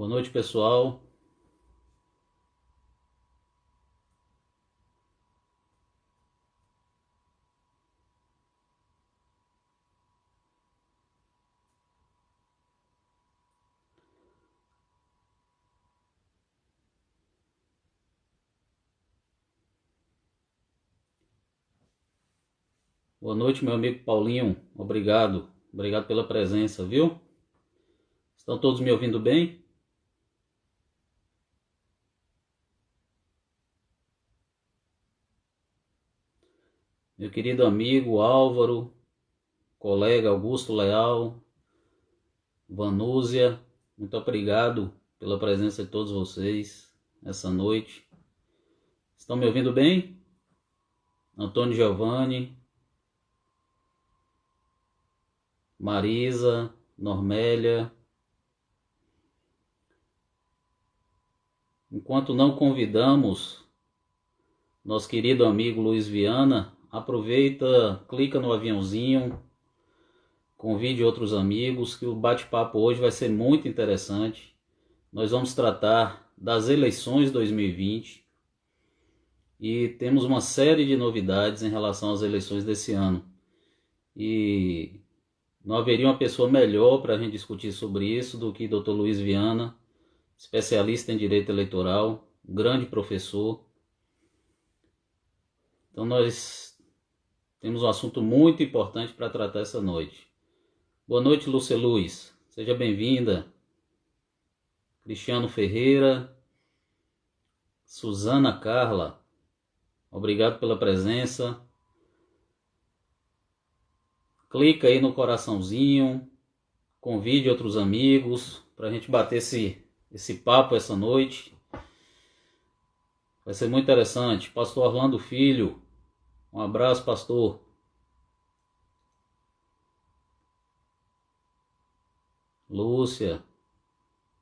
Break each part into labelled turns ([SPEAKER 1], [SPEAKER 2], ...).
[SPEAKER 1] Boa noite, pessoal. Boa noite, meu amigo Paulinho. Obrigado. Obrigado pela presença, viu? Estão todos me ouvindo bem? Meu querido amigo Álvaro, colega Augusto Leal, Vanúzia, muito obrigado pela presença de todos vocês essa noite. Estão me ouvindo bem? Antônio Giovanni, Marisa, Normélia. Enquanto não convidamos nosso querido amigo Luiz Viana, aproveita, clica no aviãozinho, convide outros amigos, que o bate-papo hoje vai ser muito interessante. Nós vamos tratar das eleições 2020 e temos uma série de novidades em relação às eleições desse ano. E não haveria uma pessoa melhor para a gente discutir sobre isso do que Dr. Luiz Viana, especialista em direito eleitoral, grande professor. Então nós temos um assunto muito importante para tratar essa noite. Boa noite, Lúcia Luz. Seja bem-vinda. Cristiano Ferreira, Suzana Carla, obrigado pela presença. Clica aí no coraçãozinho, convide outros amigos para a gente bater esse, esse papo essa noite. Vai ser muito interessante. Pastor Orlando Filho, um abraço, pastor. Lúcia,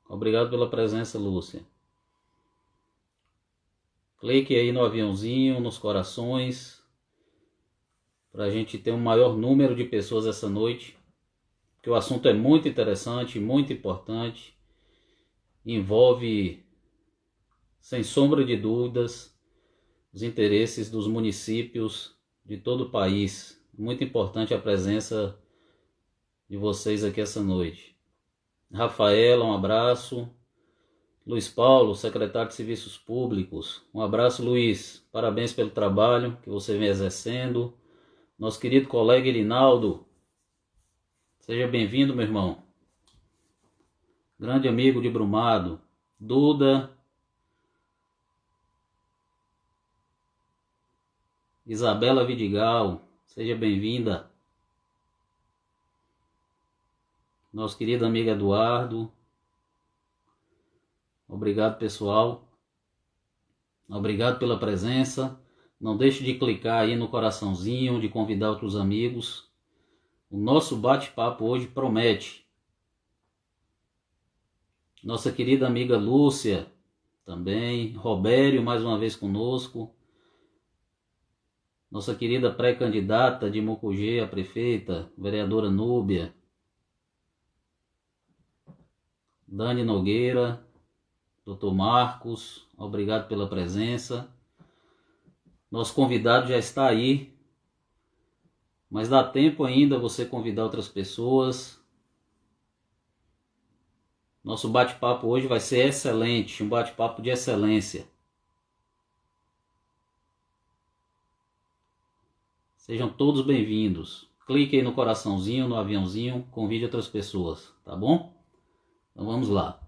[SPEAKER 1] obrigado pela presença, Lúcia. Clique aí no aviãozinho, nos corações para a gente ter um maior número de pessoas essa noite, porque o assunto é muito interessante, muito importante, envolve, sem sombra de dúvidas, os interesses dos municípios de todo o país. Muito importante a presença de vocês aqui essa noite. Rafaela, um abraço. Luiz Paulo, secretário de Serviços Públicos. Um abraço, Luiz. Parabéns pelo trabalho que você vem exercendo nosso querido colega Irinaldo. Seja bem-vindo, meu irmão. Grande amigo de Brumado. Duda. Isabela Vidigal. Seja bem-vinda. Nosso querido amigo Eduardo. Obrigado, pessoal. Obrigado pela presença. Não deixe de clicar aí no coraçãozinho, de convidar outros amigos. O nosso bate-papo hoje promete. Nossa querida amiga Lúcia também, Robério mais uma vez conosco. Nossa querida pré-candidata de Mucugê a prefeita, vereadora Núbia. Dani Nogueira, Dr. Marcos, obrigado pela presença. Nosso convidado já está aí, mas dá tempo ainda você convidar outras pessoas. Nosso bate-papo hoje vai ser excelente, um bate-papo de excelência. Sejam todos bem-vindos. Clique aí no coraçãozinho, no aviãozinho, convide outras pessoas, tá bom? Então vamos lá.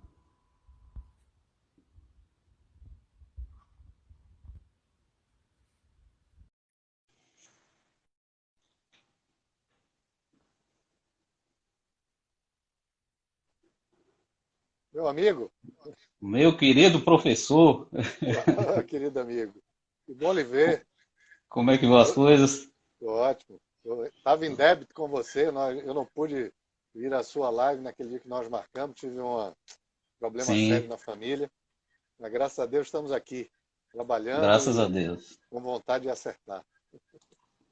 [SPEAKER 2] Meu amigo?
[SPEAKER 1] Meu querido professor.
[SPEAKER 2] querido amigo. Que bom lhe ver.
[SPEAKER 1] Como é que vão as coisas?
[SPEAKER 2] Ótimo. Eu estava em débito com você, eu não pude vir à sua live naquele dia que nós marcamos, tive um problema Sim. sério na família. Mas graças a Deus estamos aqui, trabalhando.
[SPEAKER 1] Graças a Deus.
[SPEAKER 2] Com vontade de acertar.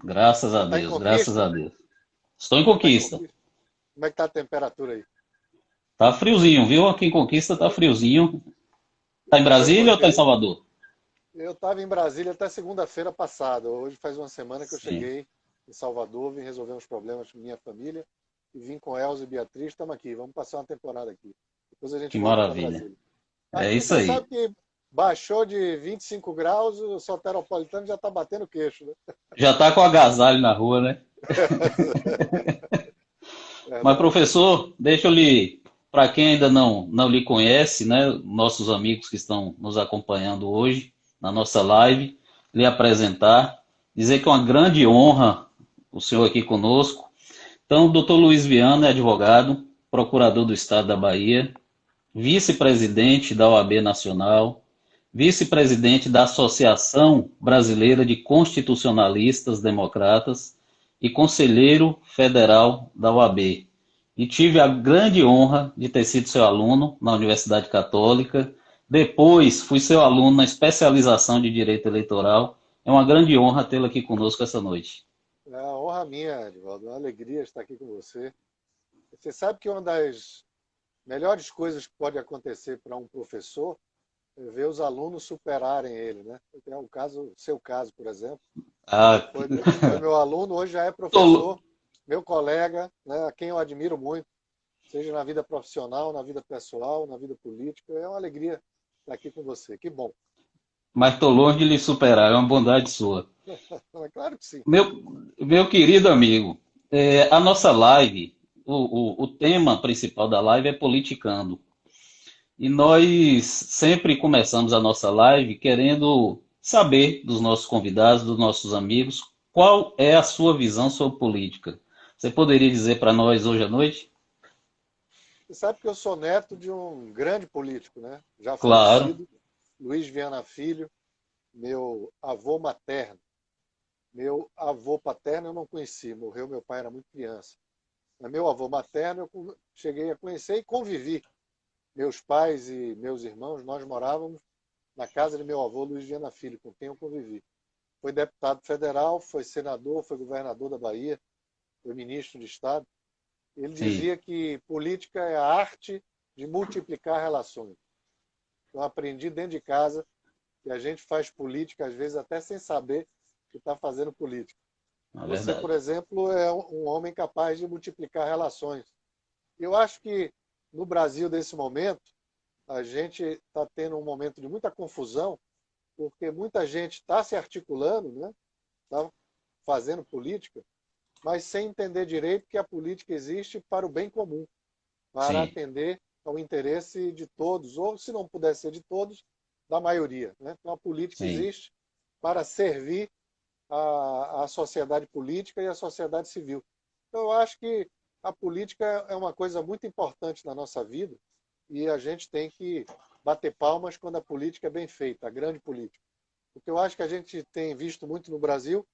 [SPEAKER 1] Graças a tá Deus, graças a Deus. Estou em conquista.
[SPEAKER 2] Como é que está a temperatura aí?
[SPEAKER 1] Tá friozinho, viu? Aqui em Conquista tá friozinho. Tá em Brasília ou tá em Salvador?
[SPEAKER 2] Eu estava em Brasília até segunda-feira passada. Hoje faz uma semana que eu Sim. cheguei em Salvador, vim resolver uns problemas com minha família e vim com Elza e Beatriz. Estamos aqui, vamos passar uma temporada aqui.
[SPEAKER 1] Depois a gente que maravilha. É isso aí.
[SPEAKER 2] sabe que baixou de 25 graus, o soteropolitano já está batendo queixo, né?
[SPEAKER 1] Já está com agasalho na rua, né? é, Mas, professor, deixa eu lhe, para quem ainda não, não lhe conhece, né, nossos amigos que estão nos acompanhando hoje na nossa live, lhe apresentar, dizer que é uma grande honra o senhor aqui conosco. Então, o doutor Luiz Viana é advogado, procurador do Estado da Bahia, vice-presidente da OAB Nacional, vice-presidente da Associação Brasileira de Constitucionalistas Democratas e conselheiro federal da OAB. E tive a grande honra de ter sido seu aluno na Universidade Católica. Depois fui seu aluno na especialização de Direito Eleitoral. É uma grande honra tê-lo aqui conosco essa noite.
[SPEAKER 2] É uma honra minha, Edvaldo. É uma alegria estar aqui com você. Você sabe que uma das melhores coisas que pode acontecer para um professor ver os alunos superarem ele, né? É o caso, seu caso, por exemplo. Ah. Foi, foi meu aluno, hoje já é professor, meu colega, né, a quem eu admiro muito, seja na vida profissional, na vida pessoal, na vida política. É uma alegria estar aqui com você. Que bom.
[SPEAKER 1] Mas estou longe de lhe superar, é uma bondade sua.
[SPEAKER 2] é claro que sim.
[SPEAKER 1] Meu, meu querido amigo, é, a nossa live, o, o, o tema principal da live é politicando. E nós sempre começamos a nossa live querendo saber dos nossos convidados, dos nossos amigos, qual é a sua visão sobre política. Você poderia dizer para nós hoje à noite?
[SPEAKER 2] Você sabe que eu sou neto de um grande político, né?
[SPEAKER 1] Já claro.
[SPEAKER 2] Luiz Viana Filho, meu avô materno. Meu avô paterno eu não conheci, morreu meu pai era muito criança. Mas meu avô materno eu cheguei a conhecer e convivi meus pais e meus irmãos, nós morávamos na casa de meu avô Luiz Viana Filho, com quem eu convivi. Foi deputado federal, foi senador, foi governador da Bahia, foi ministro de Estado. Ele Sim. dizia que política é a arte de multiplicar relações. Eu aprendi dentro de casa que a gente faz política, às vezes, até sem saber que está fazendo política. É Você, por exemplo, é um homem capaz de multiplicar relações. Eu acho que no Brasil, nesse momento, a gente está tendo um momento de muita confusão, porque muita gente está se articulando, né? está fazendo política, mas sem entender direito que a política existe para o bem comum, para Sim. atender ao interesse de todos, ou se não puder ser de todos, da maioria. Né? Então a política Sim. existe para servir a, a sociedade política e a sociedade civil. Então eu acho que a política é uma coisa muito importante na nossa vida e a gente tem que bater palmas quando a política é bem feita, a grande política. O que eu acho que a gente tem visto muito no Brasil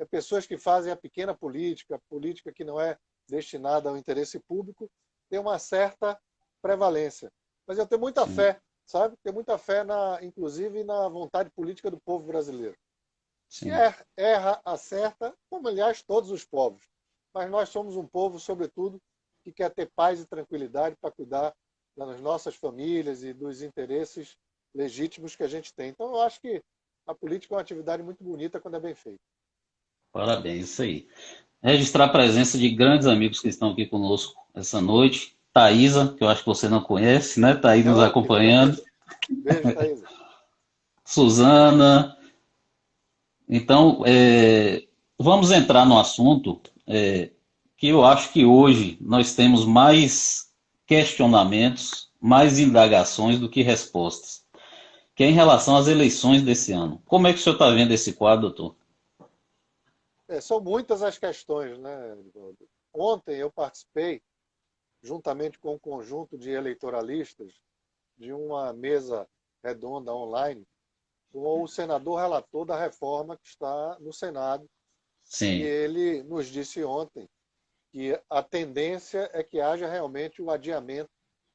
[SPEAKER 2] é pessoas que fazem a pequena política, a política que não é destinada ao interesse público, tem uma certa prevalência. Mas eu tenho muita Sim. fé, sabe? Tenho muita fé, na, inclusive, na vontade política do povo brasileiro. Sim. Que erra, erra, acerta, como aliás todos os povos mas nós somos um povo, sobretudo, que quer ter paz e tranquilidade para cuidar das nossas famílias e dos interesses legítimos que a gente tem. Então, eu acho que a política é uma atividade muito bonita quando é bem feita.
[SPEAKER 1] Parabéns, isso aí. Registrar a presença de grandes amigos que estão aqui conosco essa noite. Thaisa, que eu acho que você não conhece, né? Thaisa nos acompanhando. Beijo, Thaisa. Suzana. Então, é, vamos entrar no assunto é, que eu acho que hoje nós temos mais questionamentos, mais indagações do que respostas, que é em relação às eleições desse ano. Como é que o senhor está vendo esse quadro, doutor?
[SPEAKER 2] É, são muitas as questões, né? Ontem eu participei, juntamente com um conjunto de eleitoralistas, de uma mesa redonda online com o senador relator da reforma que está no Senado Sim. E ele nos disse ontem que a tendência é que haja realmente o adiamento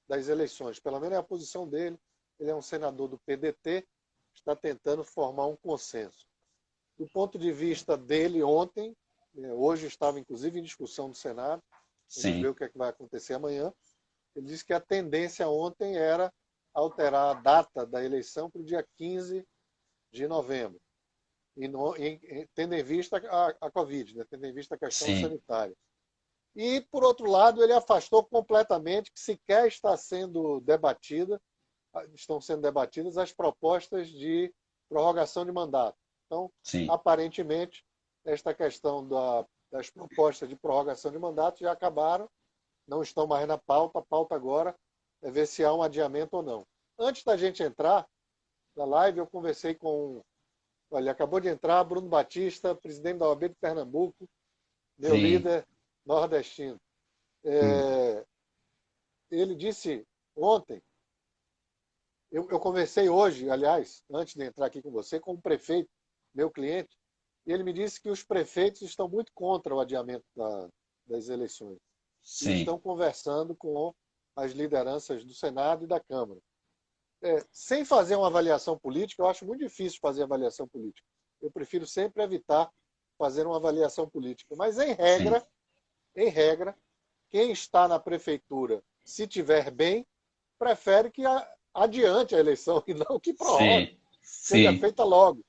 [SPEAKER 2] das eleições. Pelo menos é a posição dele. Ele é um senador do PDT, está tentando formar um consenso. Do ponto de vista dele, ontem, né, hoje estava inclusive em discussão no Senado, vamos ver o que, é que vai acontecer amanhã. ele disse que a tendência ontem era alterar a data da eleição para o dia 15 de novembro, e no, em, em, tendo em vista a, a Covid, né? tendo em vista a questão Sim. sanitária. E, por outro lado, ele afastou completamente que sequer está sendo debatida, estão sendo debatidas as propostas de prorrogação de mandato. Então, Sim. aparentemente, esta questão da, das propostas de prorrogação de mandato já acabaram, não estão mais na pauta. A pauta agora é ver se há um adiamento ou não. Antes da gente entrar na live, eu conversei com. Olha, acabou de entrar Bruno Batista, presidente da OAB de Pernambuco, meu Sim. líder nordestino. É, ele disse ontem, eu, eu conversei hoje, aliás, antes de entrar aqui com você, com o prefeito, meu cliente, e ele me disse que os prefeitos estão muito contra o adiamento da, das eleições. Sim. E estão conversando com as lideranças do Senado e da Câmara. É, sem fazer uma avaliação política, eu acho muito difícil fazer avaliação política. Eu prefiro sempre evitar fazer uma avaliação política. Mas, em regra, Sim. em regra, quem está na prefeitura, se tiver bem, prefere que adiante a eleição e não que prorrogue. Seja feita logo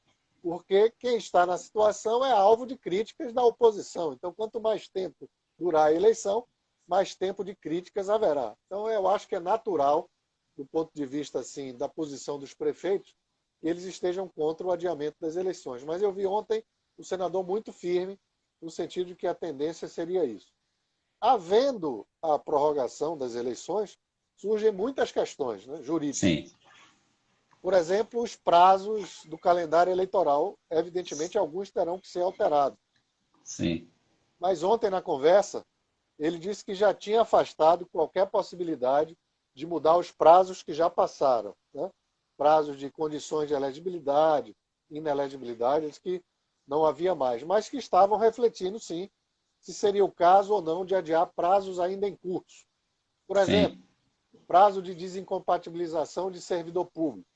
[SPEAKER 2] porque quem está na situação é alvo de críticas da oposição. Então, quanto mais tempo durar a eleição, mais tempo de críticas haverá. Então, eu acho que é natural, do ponto de vista assim da posição dos prefeitos, que eles estejam contra o adiamento das eleições. Mas eu vi ontem o senador muito firme, no sentido de que a tendência seria isso. Havendo a prorrogação das eleições, surgem muitas questões né, jurídicas. Sim. Por exemplo, os prazos do calendário eleitoral, evidentemente, alguns terão que ser alterados.
[SPEAKER 1] Sim.
[SPEAKER 2] Mas ontem, na conversa, ele disse que já tinha afastado qualquer possibilidade de mudar os prazos que já passaram. Né? Prazos de condições de elegibilidade, inelegibilidade, que não havia mais, mas que estavam refletindo, sim, se seria o caso ou não de adiar prazos ainda em curso. Por exemplo, sim. prazo de desincompatibilização de servidor público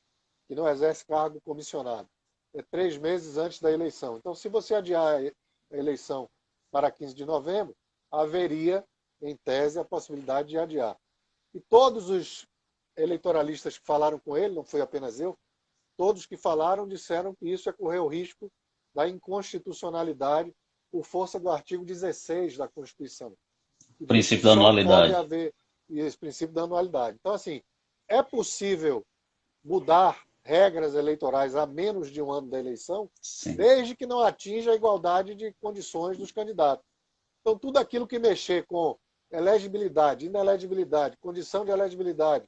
[SPEAKER 2] que não exerce cargo comissionado. É três meses antes da eleição. Então, se você adiar a eleição para 15 de novembro, haveria, em tese, a possibilidade de adiar. E todos os eleitoralistas que falaram com ele, não foi apenas eu, todos que falaram disseram que isso é correr o risco da inconstitucionalidade por força do artigo 16 da Constituição.
[SPEAKER 1] O princípio da anualidade.
[SPEAKER 2] Pode haver esse princípio da anualidade. Então, assim, é possível mudar regras eleitorais a menos de um ano da eleição, Sim. desde que não atinja a igualdade de condições dos candidatos. Então, tudo aquilo que mexer com elegibilidade, inelegibilidade, condição de elegibilidade,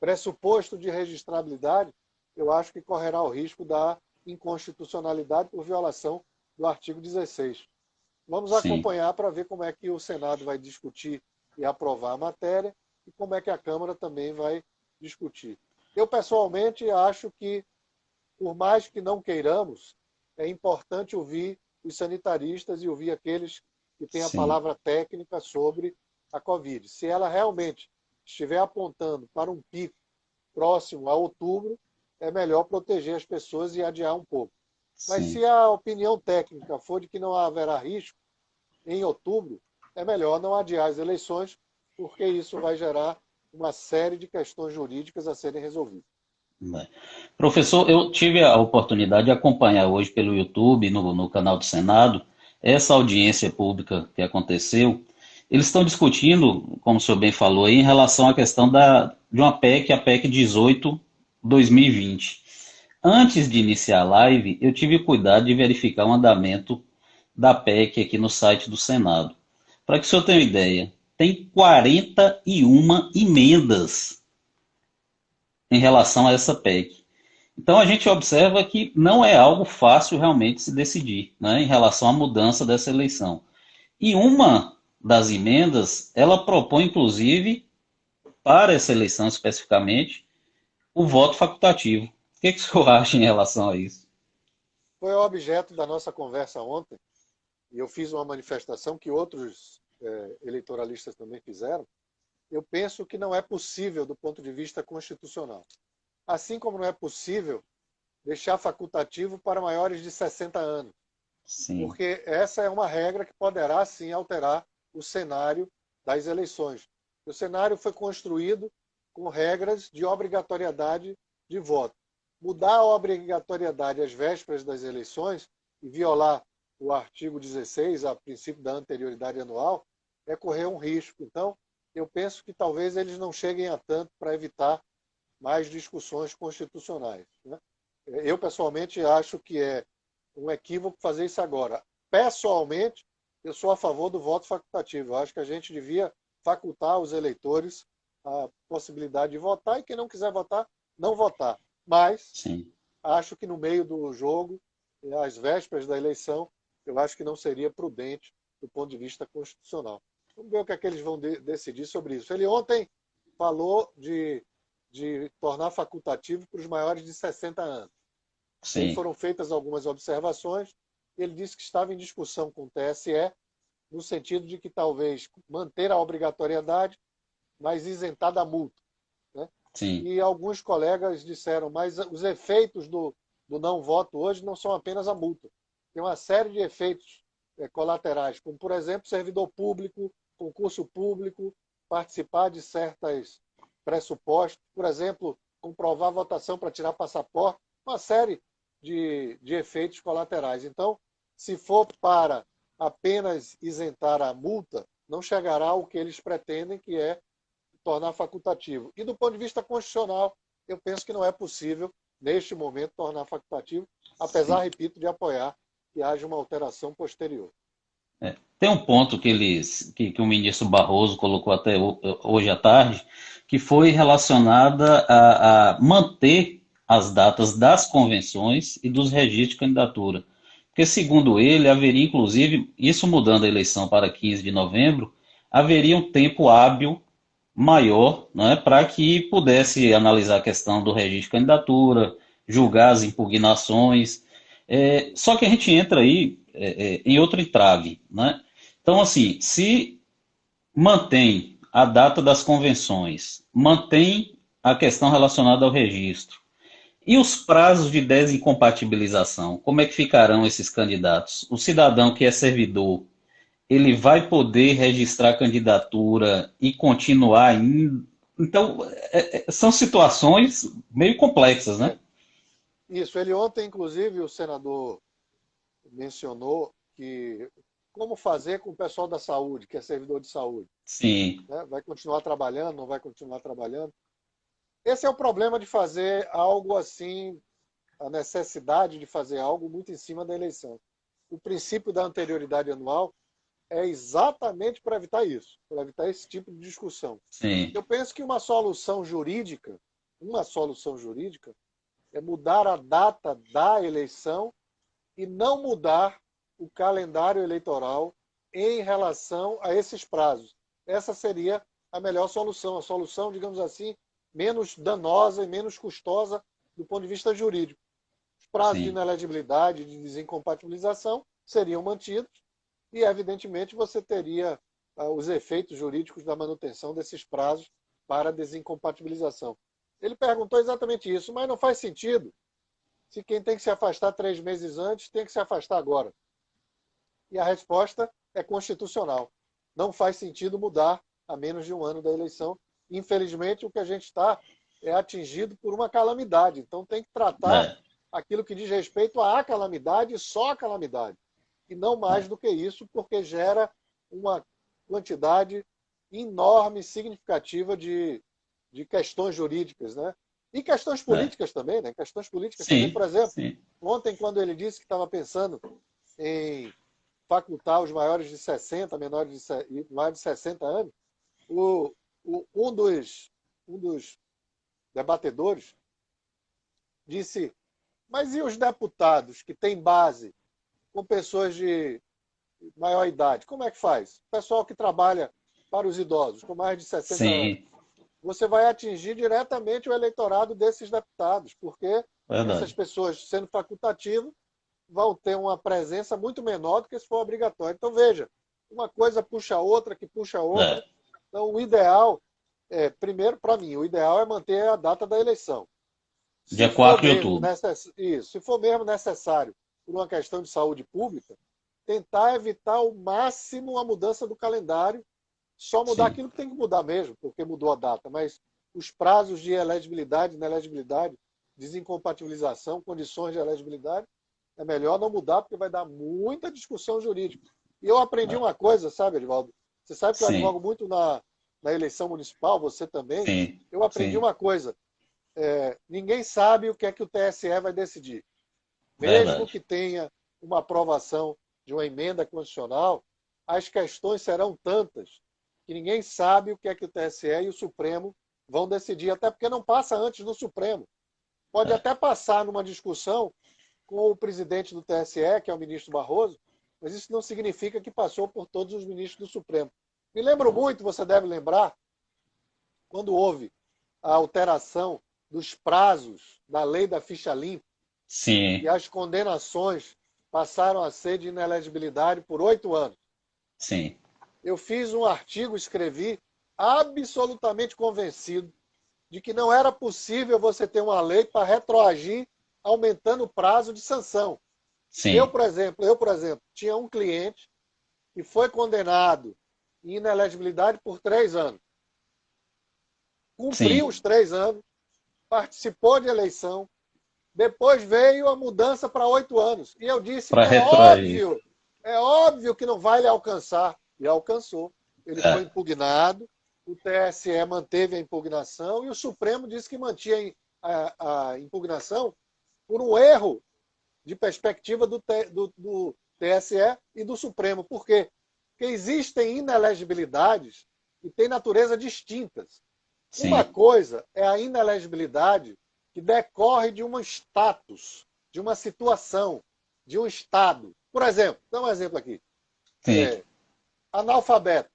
[SPEAKER 2] pressuposto de registrabilidade, eu acho que correrá o risco da inconstitucionalidade por violação do artigo 16. Vamos Sim. acompanhar para ver como é que o Senado vai discutir e aprovar a matéria e como é que a Câmara também vai discutir. Eu, pessoalmente, acho que, por mais que não queiramos, é importante ouvir os sanitaristas e ouvir aqueles que têm a Sim. palavra técnica sobre a Covid. Se ela realmente estiver apontando para um pico próximo a outubro, é melhor proteger as pessoas e adiar um pouco. Mas Sim. se a opinião técnica for de que não haverá risco em outubro, é melhor não adiar as eleições, porque isso vai gerar uma série de questões jurídicas a serem resolvidas.
[SPEAKER 1] Professor, eu tive a oportunidade de acompanhar hoje pelo YouTube, no, no canal do Senado, essa audiência pública que aconteceu. Eles estão discutindo, como o senhor bem falou, aí, em relação à questão da, de uma PEC, a PEC 18-2020. Antes de iniciar a live, eu tive cuidado de verificar o andamento da PEC aqui no site do Senado. Para que o senhor tenha uma ideia, tem 41 emendas em relação a essa PEC. Então a gente observa que não é algo fácil realmente se decidir né, em relação à mudança dessa eleição. E uma das emendas, ela propõe, inclusive, para essa eleição especificamente, o voto facultativo. O que, que o senhor acha em relação a isso?
[SPEAKER 2] Foi objeto da nossa conversa ontem, e eu fiz uma manifestação que outros é, eleitoralistas também fizeram, eu penso que não é possível do ponto de vista constitucional. Assim como não é possível deixar facultativo para maiores de 60 anos. Sim. Porque essa é uma regra que poderá sim alterar o cenário das eleições. O cenário foi construído com regras de obrigatoriedade de voto. Mudar a obrigatoriedade às vésperas das eleições e violar o artigo 16, a princípio da anterioridade anual, é correr um risco. Então, eu penso que talvez eles não cheguem a tanto para evitar mais discussões constitucionais. Né? Eu, pessoalmente, acho que é um equívoco fazer isso agora. Pessoalmente, eu sou a favor do voto facultativo. Eu acho que a gente devia facultar os eleitores a possibilidade de votar e quem não quiser votar, não votar. Mas Sim. acho que no meio do jogo, às vésperas da eleição, eu acho que não seria prudente do ponto de vista constitucional. Vamos ver o que é que eles vão de decidir sobre isso. Ele ontem falou de, de tornar facultativo para os maiores de 60 anos. Sim. foram feitas algumas observações. Ele disse que estava em discussão com o TSE, no sentido de que talvez manter a obrigatoriedade, mas isentar da multa. Né? Sim. E alguns colegas disseram, mas os efeitos do, do não voto hoje não são apenas a multa. Tem uma série de efeitos é, colaterais, como, por exemplo, servidor público, concurso público, participar de certas pressupostos, por exemplo, comprovar votação para tirar passaporte, uma série de, de efeitos colaterais. Então, se for para apenas isentar a multa, não chegará ao que eles pretendem, que é tornar facultativo. E do ponto de vista constitucional, eu penso que não é possível, neste momento, tornar facultativo, apesar, Sim. repito, de apoiar que haja uma alteração posterior.
[SPEAKER 1] É, tem um ponto que, eles, que, que, o ministro Barroso colocou até hoje à tarde, que foi relacionada a, a manter as datas das convenções e dos registros de candidatura. Porque, segundo ele, haveria, inclusive, isso mudando a eleição para 15 de novembro, haveria um tempo hábil maior né, para que pudesse analisar a questão do registro de candidatura, julgar as impugnações. É, só que a gente entra aí é, é, em outro entrave. Né? Então, assim, se mantém a data das convenções, mantém a questão relacionada ao registro, e os prazos de desincompatibilização, como é que ficarão esses candidatos? O cidadão que é servidor, ele vai poder registrar a candidatura e continuar? Então, é, é, são situações meio complexas, né?
[SPEAKER 2] Isso. Ele ontem, inclusive, o senador mencionou que como fazer com o pessoal da saúde, que é servidor de saúde.
[SPEAKER 1] Sim.
[SPEAKER 2] Né? Vai continuar trabalhando, não vai continuar trabalhando? Esse é o problema de fazer algo assim, a necessidade de fazer algo muito em cima da eleição. O princípio da anterioridade anual é exatamente para evitar isso, para evitar esse tipo de discussão.
[SPEAKER 1] Sim.
[SPEAKER 2] Eu penso que uma solução jurídica, uma solução jurídica, é mudar a data da eleição e não mudar o calendário eleitoral em relação a esses prazos. Essa seria a melhor solução, a solução, digamos assim, menos danosa e menos custosa do ponto de vista jurídico. Os prazos Sim. de inelegibilidade, de desincompatibilização seriam mantidos e, evidentemente, você teria uh, os efeitos jurídicos da manutenção desses prazos para desincompatibilização. Ele perguntou exatamente isso, mas não faz sentido se quem tem que se afastar três meses antes tem que se afastar agora. E a resposta é constitucional. Não faz sentido mudar a menos de um ano da eleição infelizmente, o que a gente está é atingido por uma calamidade. Então, tem que tratar é. aquilo que diz respeito à calamidade e só a calamidade. E não mais é. do que isso, porque gera uma quantidade enorme, significativa de, de questões jurídicas, né? E questões políticas é. também, né? Questões políticas sim, também. Por exemplo, sim. ontem, quando ele disse que estava pensando em facultar os maiores de 60, menores de, maiores de 60 anos, o, um dos, um dos debatedores disse: Mas e os deputados que têm base com pessoas de maior idade? Como é que faz? O pessoal que trabalha para os idosos, com mais de 60 Sim. anos. Você vai atingir diretamente o eleitorado desses deputados, porque Verdade. essas pessoas, sendo facultativo, vão ter uma presença muito menor do que se for obrigatório. Então, veja, uma coisa puxa a outra, que puxa a outra. É. Então, o ideal, é, primeiro, para mim, o ideal é manter a data da eleição.
[SPEAKER 1] Se Dia 4 de outubro.
[SPEAKER 2] Necess... Isso. Se for mesmo necessário, por uma questão de saúde pública, tentar evitar ao máximo a mudança do calendário Só mudar Sim. aquilo que tem que mudar mesmo, porque mudou a data. Mas os prazos de elegibilidade, inelegibilidade, desincompatibilização, condições de elegibilidade, é melhor não mudar, porque vai dar muita discussão jurídica. E eu aprendi é. uma coisa, sabe, Edvaldo? Você sabe que eu advogo muito na, na eleição municipal, você também. Sim. Eu aprendi Sim. uma coisa. É, ninguém sabe o que é que o TSE vai decidir. Mesmo Verdade. que tenha uma aprovação de uma emenda constitucional, as questões serão tantas que ninguém sabe o que é que o TSE e o Supremo vão decidir, até porque não passa antes do Supremo. Pode é. até passar numa discussão com o presidente do TSE, que é o ministro Barroso, mas isso não significa que passou por todos os ministros do Supremo. Me lembro muito, você deve lembrar, quando houve a alteração dos prazos da lei da ficha limpa,
[SPEAKER 1] Sim.
[SPEAKER 2] e as condenações passaram a ser de inelegibilidade por oito anos.
[SPEAKER 1] Sim.
[SPEAKER 2] Eu fiz um artigo, escrevi, absolutamente convencido de que não era possível você ter uma lei para retroagir aumentando o prazo de sanção. Sim. Eu, por exemplo, eu, por exemplo, tinha um cliente que foi condenado em inelegibilidade por três anos. Cumpriu Sim. os três anos, participou de eleição, depois veio a mudança para oito anos. E eu disse,
[SPEAKER 1] pra é óbvio,
[SPEAKER 2] é óbvio que não vai lhe alcançar. E alcançou. Ele é. foi impugnado, o TSE manteve a impugnação e o Supremo disse que mantinha a, a impugnação por um erro de perspectiva do, do, do TSE e do Supremo. Por quê? Porque existem inelegibilidades que têm natureza distintas. Sim. Uma coisa é a inelegibilidade que decorre de um status, de uma situação, de um estado. Por exemplo, dá um exemplo aqui. É, analfabeto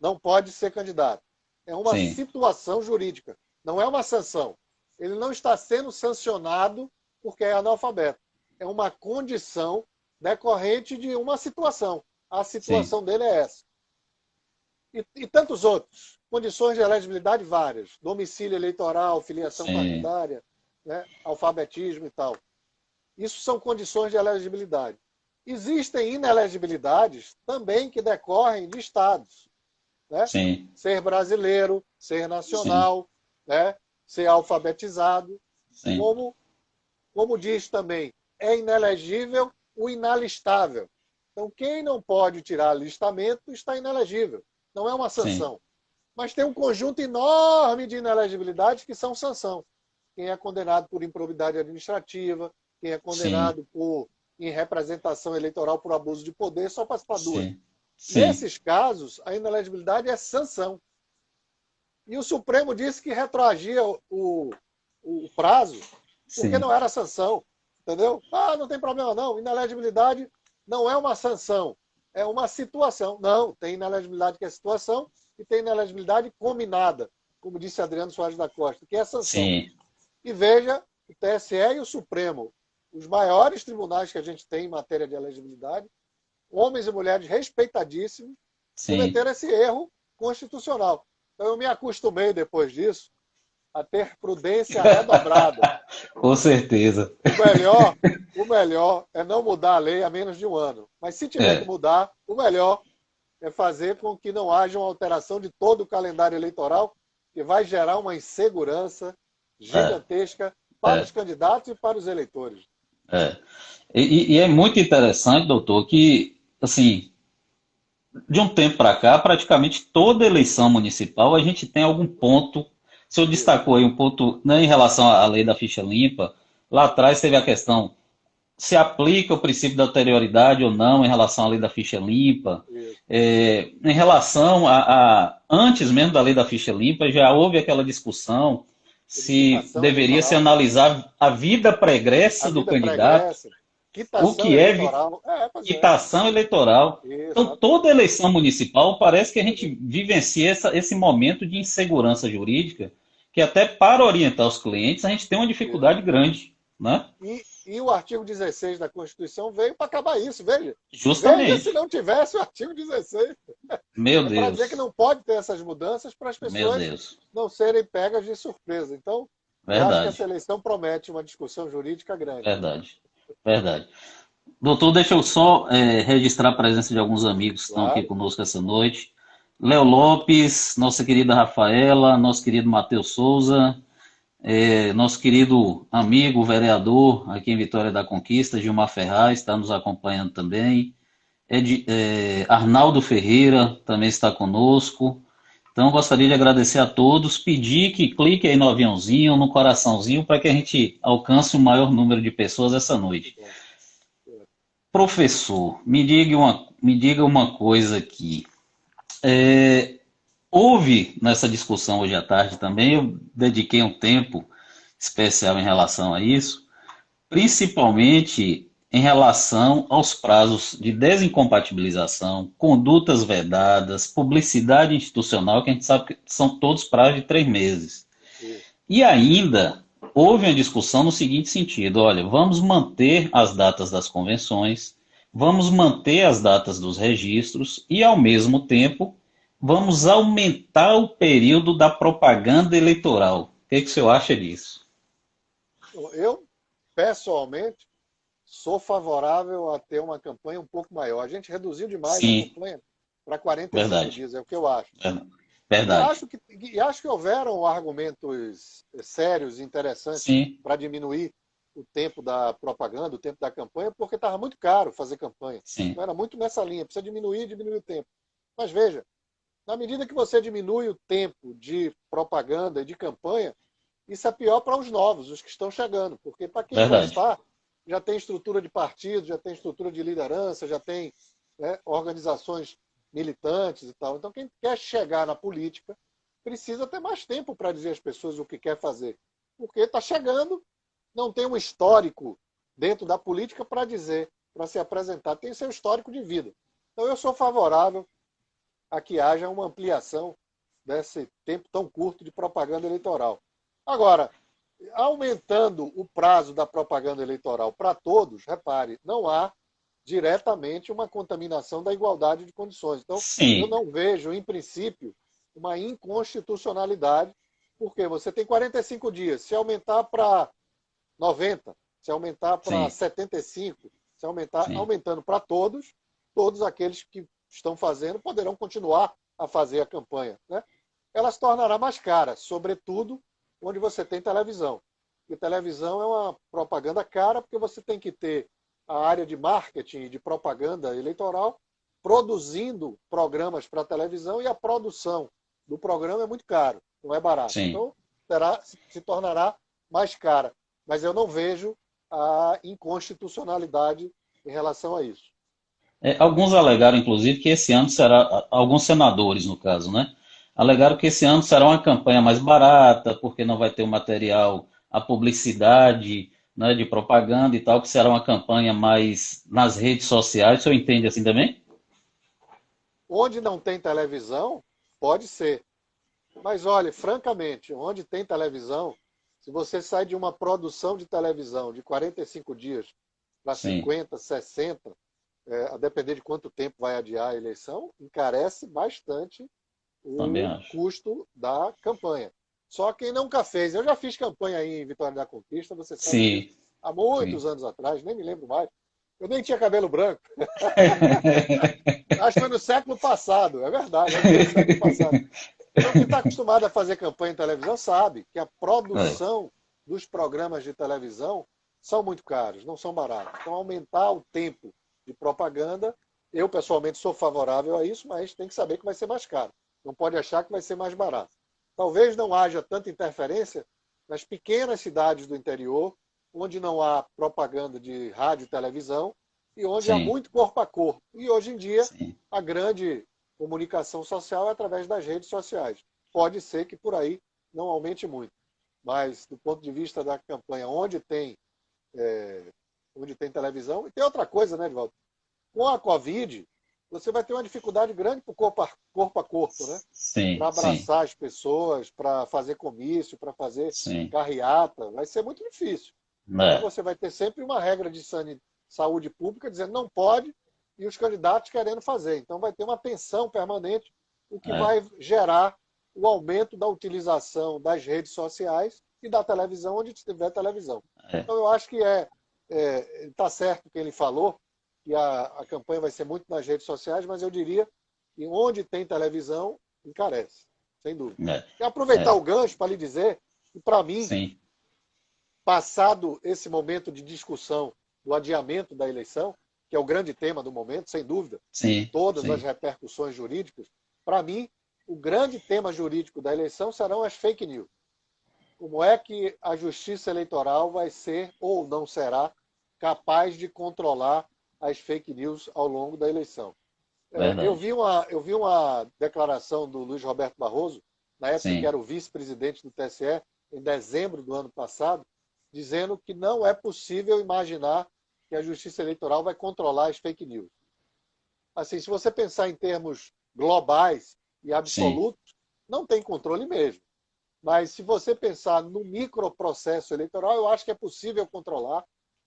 [SPEAKER 2] não pode ser candidato. É uma Sim. situação jurídica, não é uma sanção. Ele não está sendo sancionado porque é analfabeto. É uma condição decorrente de uma situação. A situação Sim. dele é essa. E, e, tantos outros. Condições de elegibilidade várias. Domicílio eleitoral, filiação Sim. partidária, né? alfabetismo e tal. Isso são condições de elegibilidade. Existem inelegibilidades também que decorrem de estados. Né? Ser brasileiro, ser nacional, né? ser alfabetizado. Como como diz também, é inelegível o inalistável. Então, quem não pode tirar alistamento está inelegível. Não é uma sanção. Sim. Mas tem um conjunto enorme de inelegibilidades que são sanção. Quem é condenado por improbidade administrativa, quem é condenado Sim. por em representação eleitoral por abuso de poder, só para as duas. Sim. Nesses casos, a inelegibilidade é sanção. E o Supremo disse que retroagia o, o prazo porque Sim. não era sanção. Entendeu? Ah, não tem problema não. Inelegibilidade não é uma sanção, é uma situação. Não, tem inelegibilidade que é situação e tem inelegibilidade combinada, como disse Adriano Soares da Costa, que é sanção. Sim. E veja, o TSE e o Supremo, os maiores tribunais que a gente tem em matéria de elegibilidade, homens e mulheres respeitadíssimos, Sim. cometeram esse erro constitucional. Então eu me acostumei depois disso a ter prudência redobrada.
[SPEAKER 1] Com certeza.
[SPEAKER 2] O melhor, o melhor é não mudar a lei a menos de um ano. Mas se tiver é. que mudar, o melhor é fazer com que não haja uma alteração de todo o calendário eleitoral, que vai gerar uma insegurança gigantesca é. para é. os candidatos e para os eleitores.
[SPEAKER 1] É. E, e é muito interessante, doutor, que assim de um tempo para cá, praticamente toda eleição municipal a gente tem algum ponto o senhor destacou aí um ponto né, em relação à lei da ficha limpa. Lá atrás teve a questão se aplica o princípio da anterioridade ou não em relação à lei da ficha limpa. É, em relação a, a, Antes mesmo da lei da ficha limpa, já houve aquela discussão se deveria se analisar a vida pregressa a do vida candidato. Pregressa. O que é, eleitoral. é, é quitação eleitoral. Então, toda eleição municipal parece que a gente vivencia essa, esse momento de insegurança jurídica, que até para orientar os clientes a gente tem uma dificuldade grande. Né?
[SPEAKER 2] E, e, o artigo 16 da Constituição veio para acabar isso, veja.
[SPEAKER 1] Justamente. Veja
[SPEAKER 2] se não tivesse o artigo 16.
[SPEAKER 1] Meu é Deus. Para
[SPEAKER 2] dizer que não pode ter essas mudanças para as pessoas não serem pegas de surpresa. Então, Verdade. acho que essa eleição promete uma discussão jurídica grande.
[SPEAKER 1] Verdade. Verdade. Doutor, deixa eu só é, registrar a presença de alguns amigos que claro. estão aqui conosco essa noite. Léo Lopes, nossa querida Rafaela, nosso querido Matheus Souza, é, nosso querido amigo vereador aqui em Vitória da Conquista, Gilmar Ferraz, está nos acompanhando também. Ed, é, Arnaldo Ferreira também está conosco. Então, gostaria de agradecer a todos, pedir que clique aí no aviãozinho, no coraçãozinho, para que a gente alcance o maior número de pessoas essa noite. Professor, me diga uma, me diga uma coisa aqui. É, houve nessa discussão hoje à tarde também, eu dediquei um tempo especial em relação a isso, principalmente em relação aos prazos de desincompatibilização, condutas vedadas, publicidade institucional, que a gente sabe que são todos prazos de três meses. E ainda houve uma discussão no seguinte sentido: olha, vamos manter as datas das convenções, vamos manter as datas dos registros e, ao mesmo tempo, vamos aumentar o período da propaganda eleitoral. O que, é que o senhor acha disso?
[SPEAKER 2] Eu, pessoalmente, sou favorável a ter uma campanha um pouco maior. A gente reduziu demais Sim. a campanha para 45 Verdade. dias, é o que eu acho.
[SPEAKER 1] Verdade.
[SPEAKER 2] E acho que, e acho que houveram argumentos sérios, interessantes para diminuir o tempo da propaganda, o tempo da campanha, porque estava muito caro fazer campanha.
[SPEAKER 1] Sim.
[SPEAKER 2] Então, era muito nessa linha, precisa diminuir, diminuir o tempo. Mas veja, na medida que você diminui o tempo de propaganda e de campanha, isso é pior para os novos, os que estão chegando, porque para quem já está, já tem estrutura de partido, já tem estrutura de liderança, já tem né, organizações militantes e tal. Então, quem quer chegar na política precisa ter mais tempo para dizer às pessoas o que quer fazer, porque está chegando não tem um histórico dentro da política para dizer, para se apresentar, tem seu histórico de vida. Então eu sou favorável a que haja uma ampliação desse tempo tão curto de propaganda eleitoral. Agora, aumentando o prazo da propaganda eleitoral para todos, repare, não há diretamente uma contaminação da igualdade de condições. Então,
[SPEAKER 1] Sim.
[SPEAKER 2] eu não vejo, em princípio, uma inconstitucionalidade, porque você tem 45 dias. Se aumentar para 90, se aumentar para 75, se aumentar, Sim. aumentando para todos, todos aqueles que estão fazendo poderão continuar a fazer a campanha. Né? Ela se tornará mais cara, sobretudo onde você tem televisão. E televisão é uma propaganda cara, porque você tem que ter a área de marketing e de propaganda eleitoral produzindo programas para televisão e a produção do programa é muito caro, não é barato.
[SPEAKER 1] Sim.
[SPEAKER 2] Então, terá, se tornará mais cara mas eu não vejo a inconstitucionalidade em relação a isso.
[SPEAKER 1] É, alguns alegaram, inclusive, que esse ano será, alguns senadores, no caso, né? Alegaram que esse ano será uma campanha mais barata, porque não vai ter o material, a publicidade né, de propaganda e tal, que será uma campanha mais nas redes sociais. O senhor entende assim também?
[SPEAKER 2] Onde não tem televisão, pode ser. Mas olha, francamente, onde tem televisão, se você sai de uma produção de televisão de 45 dias para 50, 60, é, a depender de quanto tempo vai adiar a eleição, encarece bastante o custo da campanha. Só quem nunca fez, eu já fiz campanha aí em Vitória da Conquista, você sabe,
[SPEAKER 1] Sim.
[SPEAKER 2] há muitos Sim. anos atrás, nem me lembro mais. Eu nem tinha cabelo branco. Acho que foi no século passado, é verdade, é passado. Então, quem está acostumado a fazer campanha em televisão sabe que a produção é. dos programas de televisão são muito caros, não são baratos. Então, aumentar o tempo de propaganda, eu pessoalmente sou favorável a isso, mas tem que saber que vai ser mais caro. Não pode achar que vai ser mais barato. Talvez não haja tanta interferência nas pequenas cidades do interior, onde não há propaganda de rádio e televisão, e onde Sim. há muito corpo a corpo. E hoje em dia, Sim. a grande comunicação social é através das redes sociais. Pode ser que por aí não aumente muito, mas do ponto de vista da campanha, onde tem, é, onde tem televisão, e tem outra coisa, né, Edvaldo? Com a Covid, você vai ter uma dificuldade grande para o corpo a corpo, a corpo né?
[SPEAKER 1] Para
[SPEAKER 2] abraçar sim. as pessoas, para fazer comício, para fazer sim. carreata, vai ser muito difícil. É. Então você vai ter sempre uma regra de saúde pública dizendo não pode, e os candidatos querendo fazer. Então vai ter uma tensão permanente, o que é. vai gerar o aumento da utilização das redes sociais e da televisão onde tiver televisão. É. Então eu acho que é está é, certo o que ele falou, que a, a campanha vai ser muito nas redes sociais, mas eu diria E onde tem televisão, encarece, sem dúvida. É. E aproveitar é. o gancho para lhe dizer que, para mim, Sim. passado esse momento de discussão do adiamento da eleição, que é o grande tema do momento, sem dúvida,
[SPEAKER 1] Sim.
[SPEAKER 2] todas
[SPEAKER 1] Sim.
[SPEAKER 2] as repercussões jurídicas, para mim, o grande tema jurídico da eleição serão as fake news. Como é que a justiça eleitoral vai ser ou não será capaz de controlar as fake news ao longo da eleição? É, eu vi, uma, eu vi uma declaração do Luiz Roberto Barroso, na época Sim. que era o vice-presidente do TSE, em dezembro do ano passado, dizendo que não é possível imaginar que a justiça eleitoral vai controlar as fake news. Assim, se você pensar em termos globais e absolutos, Sim. não tem controle mesmo. Mas se você pensar no microprocesso eleitoral, eu acho que é possível controlar.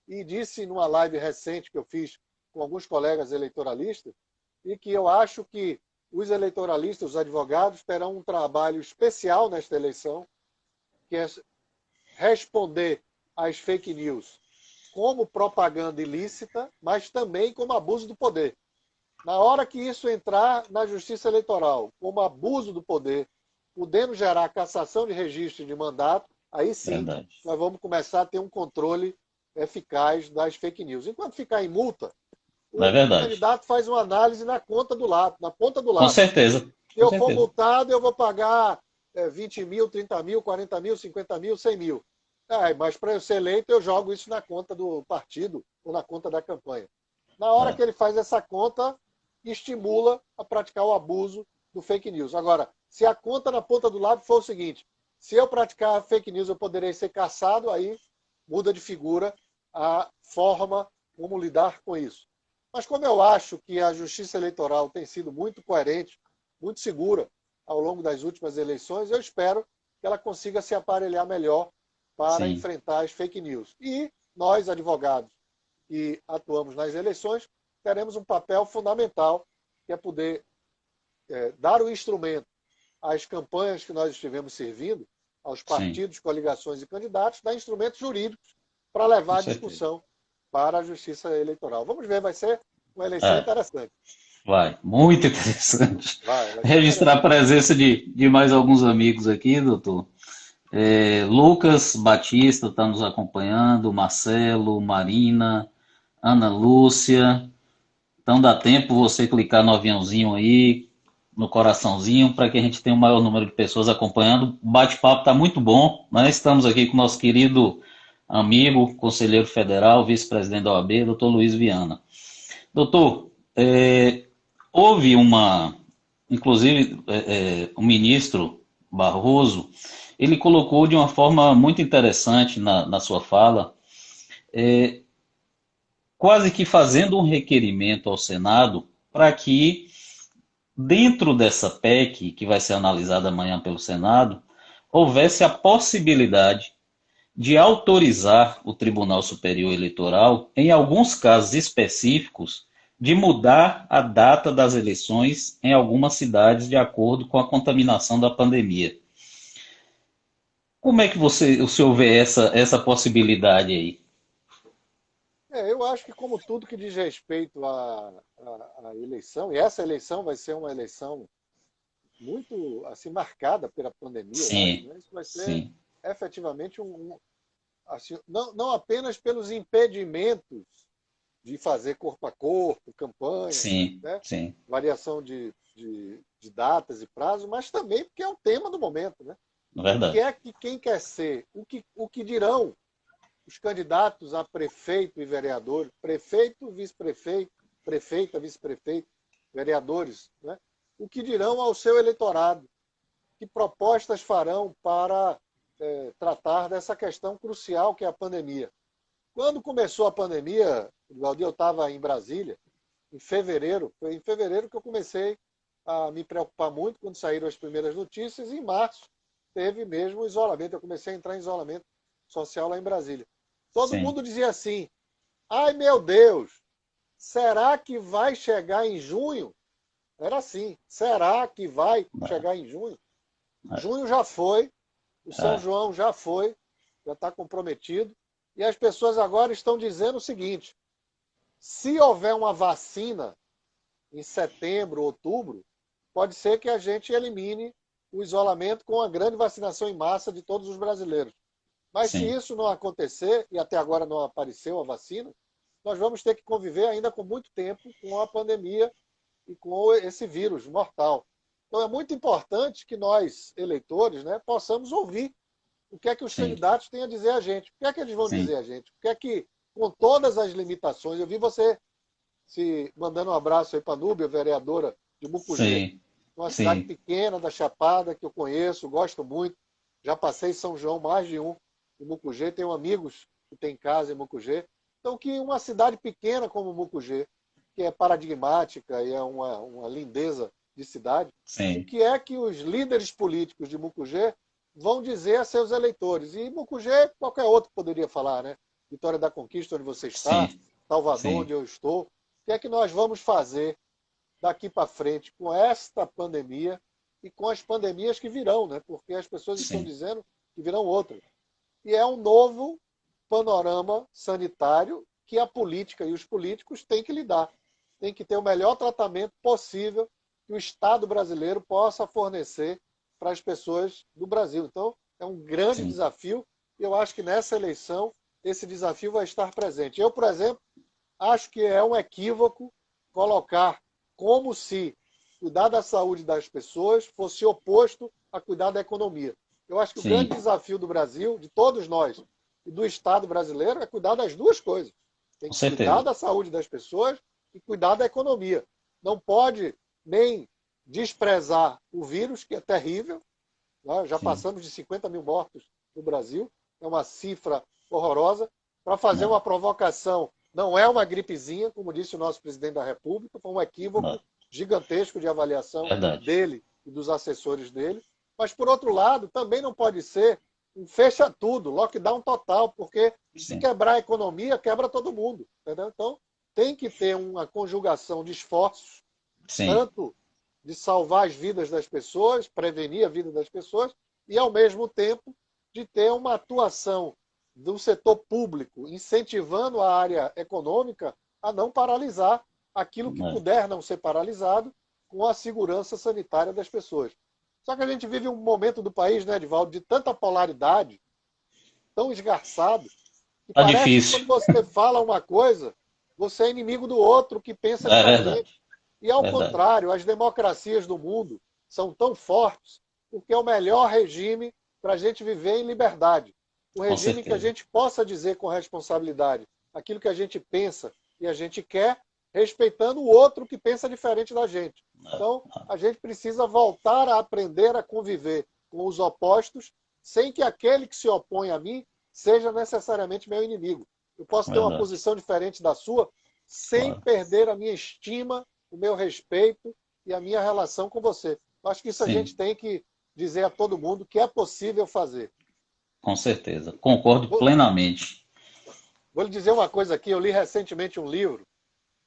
[SPEAKER 2] E disse numa live recente que eu fiz com alguns colegas eleitoralistas, e que eu acho que os eleitoralistas, os advogados, terão um trabalho especial nesta eleição, que é responder às fake news como propaganda ilícita, mas também como abuso do poder. Na hora que isso entrar na justiça eleitoral como abuso do poder, podendo gerar cassação de registro de mandato, aí sim Verdade. nós vamos começar a ter um controle eficaz das fake news. Enquanto ficar em multa,
[SPEAKER 1] o é
[SPEAKER 2] candidato faz uma análise na conta do lado, na ponta do lado.
[SPEAKER 1] Com certeza.
[SPEAKER 2] Se eu for multado, eu vou pagar é, 20 mil, 30 mil, 40 mil, 50 mil, 100 mil. Ah, mas para eu ser eleito, eu jogo isso na conta do partido ou na conta da campanha. Na hora é. que ele faz essa conta, estimula a praticar o abuso do fake news. Agora, se a conta na ponta do lado for o seguinte, se eu praticar fake news, eu poderei ser caçado, aí muda de figura a forma como lidar com isso. Mas como eu acho que a justiça eleitoral tem sido muito coerente, muito segura ao longo das últimas eleições, eu espero que ela consiga se aparelhar melhor para Sim. enfrentar as fake news. E nós, advogados que atuamos nas eleições, teremos um papel fundamental, que é poder é, dar o instrumento às campanhas que nós estivemos servindo, aos partidos, Sim. coligações e candidatos, dar instrumentos jurídicos para levar a discussão para a justiça eleitoral. Vamos ver, vai ser uma eleição é. interessante.
[SPEAKER 1] Vai, muito interessante. Vai, vai Registrar a presença de, de mais alguns amigos aqui, doutor. É, Lucas Batista está nos acompanhando, Marcelo, Marina, Ana Lúcia. Então dá tempo você clicar no aviãozinho aí, no coraçãozinho, para que a gente tenha o um maior número de pessoas acompanhando. O bate-papo está muito bom. Nós estamos aqui com o nosso querido amigo, conselheiro federal, vice-presidente da OAB, doutor Luiz Viana. Doutor, é, houve uma, inclusive, é, é, o ministro Barroso ele colocou de uma forma muito interessante na, na sua fala, é, quase que fazendo um requerimento ao Senado para que, dentro dessa PEC, que vai ser analisada amanhã pelo Senado, houvesse a possibilidade de autorizar o Tribunal Superior Eleitoral, em alguns casos específicos, de mudar a data das eleições em algumas cidades de acordo com a contaminação da pandemia. Como é que você, o senhor vê essa, essa possibilidade aí?
[SPEAKER 2] É, eu acho que como tudo que diz respeito à, à, à, eleição, e essa eleição vai ser uma eleição muito assim marcada pela pandemia,
[SPEAKER 1] sim,
[SPEAKER 2] né? isso vai ser sim. efetivamente um, um assim, não, não apenas pelos impedimentos de fazer corpo a corpo, campanha,
[SPEAKER 1] sim,
[SPEAKER 2] né?
[SPEAKER 1] sim.
[SPEAKER 2] variação de, de, de datas e prazos, mas também porque é o tema do momento, né?
[SPEAKER 1] Verdade.
[SPEAKER 2] O que é que quem quer ser? O que, o que dirão os candidatos a prefeito e vereador, prefeito, vice-prefeito, prefeita, vice-prefeito, vereadores, né? o que dirão ao seu eleitorado? Que propostas farão para é, tratar dessa questão crucial que é a pandemia? Quando começou a pandemia, eu estava em Brasília, em fevereiro, foi em fevereiro que eu comecei a me preocupar muito quando saíram as primeiras notícias, e em março teve mesmo isolamento. Eu comecei a entrar em isolamento social lá em Brasília. Todo Sim. mundo dizia assim: ai meu Deus, será que vai chegar em junho? Era assim: será que vai Não. chegar em junho? Não. Junho já foi, o São é. João já foi, já está comprometido. E as pessoas agora estão dizendo o seguinte: se houver uma vacina em setembro, outubro, pode ser que a gente elimine o isolamento com a grande vacinação em massa de todos os brasileiros. Mas Sim. se isso não acontecer, e até agora não apareceu a vacina, nós vamos ter que conviver ainda com muito tempo com a pandemia e com esse vírus mortal. Então é muito importante que nós, eleitores, né, possamos ouvir o que é que os Sim. candidatos têm a dizer a gente. O que é que eles vão Sim. dizer a gente? O que é que, com todas as limitações, eu vi você se mandando um abraço aí para a Núbia, vereadora de Mucugê. Sim. Uma cidade pequena da Chapada, que eu conheço, gosto muito. Já passei em São João mais de um em Mucugê, tenho amigos que têm casa em Mucugê. Então, que uma cidade pequena como Mucugê, que é paradigmática e é uma, uma lindeza de cidade, Sim. o que é que os líderes políticos de Mucugê vão dizer a seus eleitores. E Mucugê, qualquer outro poderia falar, né? Vitória da Conquista, onde você está, Sim. Salvador, Sim. onde eu estou. O que é que nós vamos fazer daqui para frente com esta pandemia e com as pandemias que virão, né? Porque as pessoas estão dizendo que virão outras. E é um novo panorama sanitário que a política e os políticos têm que lidar. Tem que ter o melhor tratamento possível que o Estado brasileiro possa fornecer para as pessoas do Brasil. Então, é um grande Sim. desafio. E eu acho que nessa eleição esse desafio vai estar presente. Eu, por exemplo, acho que é um equívoco colocar como se cuidar da saúde das pessoas fosse oposto a cuidar da economia. Eu acho que Sim. o grande desafio do Brasil, de todos nós, e do Estado brasileiro, é cuidar das duas coisas. Tem que cuidar da saúde das pessoas e cuidar da economia. Não pode nem desprezar o vírus, que é terrível. Né? Já Sim. passamos de 50 mil mortos no Brasil, é uma cifra horrorosa. Para fazer Não. uma provocação, não é uma gripezinha, como disse o nosso presidente da República, foi um equívoco Não. gigantesco de avaliação Verdade. dele e dos assessores dele. Mas, por outro lado, também não pode ser fecha tudo, lockdown total, porque Sim. se quebrar a economia, quebra todo mundo. Entendeu? Então, tem que ter uma conjugação de esforços, Sim. tanto de salvar as vidas das pessoas, prevenir a vida das pessoas, e, ao mesmo tempo, de ter uma atuação do setor público incentivando a área econômica a não paralisar aquilo que puder não ser paralisado com a segurança sanitária das pessoas. Só que a gente vive um momento do país, né, Edvaldo, de tanta polaridade, tão esgarçado, que tá parece difícil. que quando você fala uma coisa, você é inimigo do outro que pensa é diferente. E ao Verdade. contrário, as democracias do mundo são tão fortes porque é o melhor regime para a gente viver em liberdade. Um regime que a gente possa dizer com responsabilidade aquilo que a gente pensa e a gente quer, respeitando o outro que pensa diferente da gente. Então, a gente precisa voltar a aprender a conviver com os opostos, sem que aquele que se opõe a mim seja necessariamente meu inimigo. Eu posso ter uma posição diferente da sua, sem perder a minha estima o meu respeito e a minha relação com você. Eu acho que isso Sim. a gente tem que dizer a todo mundo que é possível fazer.
[SPEAKER 1] Com certeza, concordo vou, plenamente.
[SPEAKER 2] Vou lhe dizer uma coisa aqui, eu li recentemente um livro,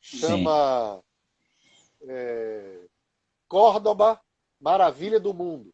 [SPEAKER 2] chama é, Córdoba, Maravilha do Mundo.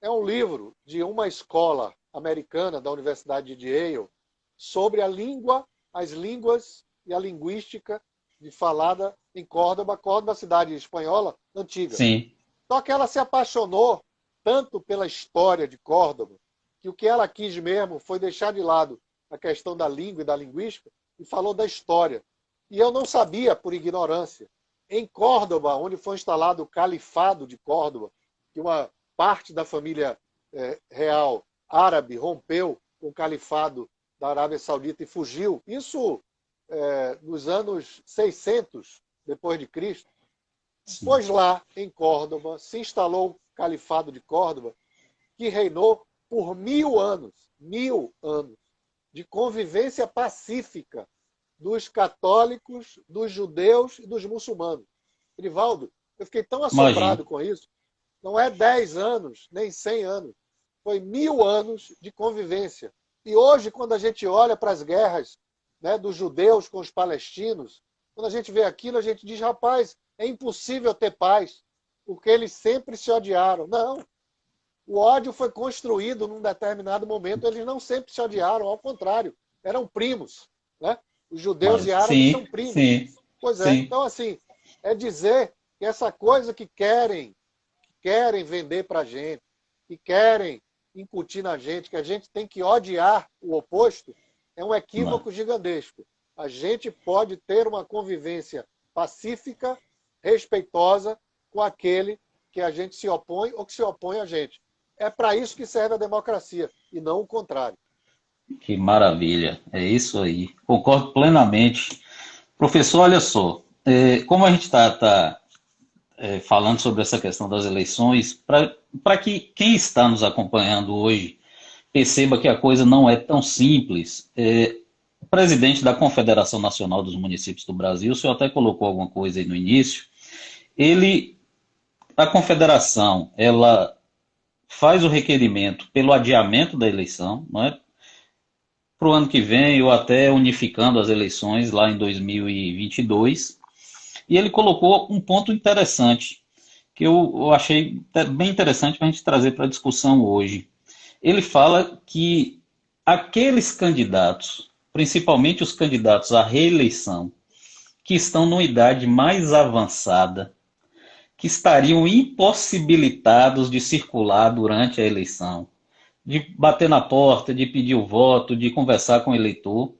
[SPEAKER 2] É um livro de uma escola americana da Universidade de Yale sobre a língua, as línguas e a linguística de falada em Córdoba, Córdoba, cidade espanhola antiga.
[SPEAKER 1] Sim.
[SPEAKER 2] Só que ela se apaixonou tanto pela história de Córdoba, que o que ela quis mesmo foi deixar de lado a questão da língua e da linguística e falou da história. E eu não sabia, por ignorância. Em Córdoba, onde foi instalado o Califado de Córdoba, que uma parte da família é, real árabe rompeu com o Califado da Arábia Saudita e fugiu. Isso é, nos anos 600 depois de Cristo, Sim. pois lá em Córdoba se instalou o Califado de Córdoba, que reinou por mil anos, mil anos de convivência pacífica dos católicos, dos judeus e dos muçulmanos. Rivaldo, eu fiquei tão assombrado Imagina. com isso. Não é dez anos, nem cem anos. Foi mil anos de convivência. E hoje, quando a gente olha para as guerras né, dos judeus com os palestinos, quando a gente vê aquilo, a gente diz, rapaz, é impossível ter paz, porque eles sempre se odiaram. Não. O ódio foi construído num determinado momento, eles não sempre se odiaram, ao contrário, eram primos. Né? Os judeus Mas, e árabes sim, são primos. Sim, pois é, sim. então assim, é dizer que essa coisa que querem querem vender para a gente, que querem incutir na gente que a gente tem que odiar o oposto, é um equívoco Não. gigantesco. A gente pode ter uma convivência pacífica, respeitosa com aquele que a gente se opõe ou que se opõe a gente. É para isso que serve a democracia e não o contrário.
[SPEAKER 1] Que maravilha, é isso aí. Concordo plenamente. Professor, olha só, é, como a gente está tá, é, falando sobre essa questão das eleições, para que quem está nos acompanhando hoje perceba que a coisa não é tão simples, é, o presidente da Confederação Nacional dos Municípios do Brasil, o senhor até colocou alguma coisa aí no início, ele, a confederação, ela faz o requerimento pelo adiamento da eleição, não é? Para o ano que vem, ou até unificando as eleições lá em 2022. E ele colocou um ponto interessante, que eu, achei bem interessante para a gente trazer para a discussão hoje. Ele fala que aqueles candidatos, principalmente os candidatos à reeleição, que estão numa idade mais avançada, que estariam impossibilitados de circular durante a eleição, de bater na porta, de pedir o voto, de conversar com o eleitor,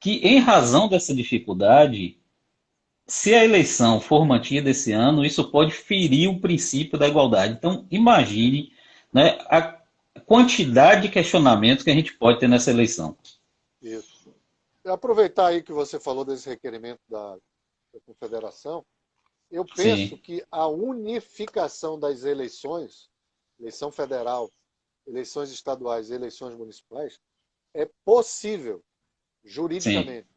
[SPEAKER 1] que em razão dessa dificuldade, se a eleição for mantida esse ano, isso pode ferir o princípio da igualdade. Então, imagine né, a quantidade de questionamentos que a gente pode ter nessa eleição.
[SPEAKER 2] Isso. Aproveitar aí que você falou desse requerimento da, da Confederação, eu penso Sim. que a unificação das eleições, eleição federal, eleições estaduais e eleições municipais, é possível juridicamente. Sim.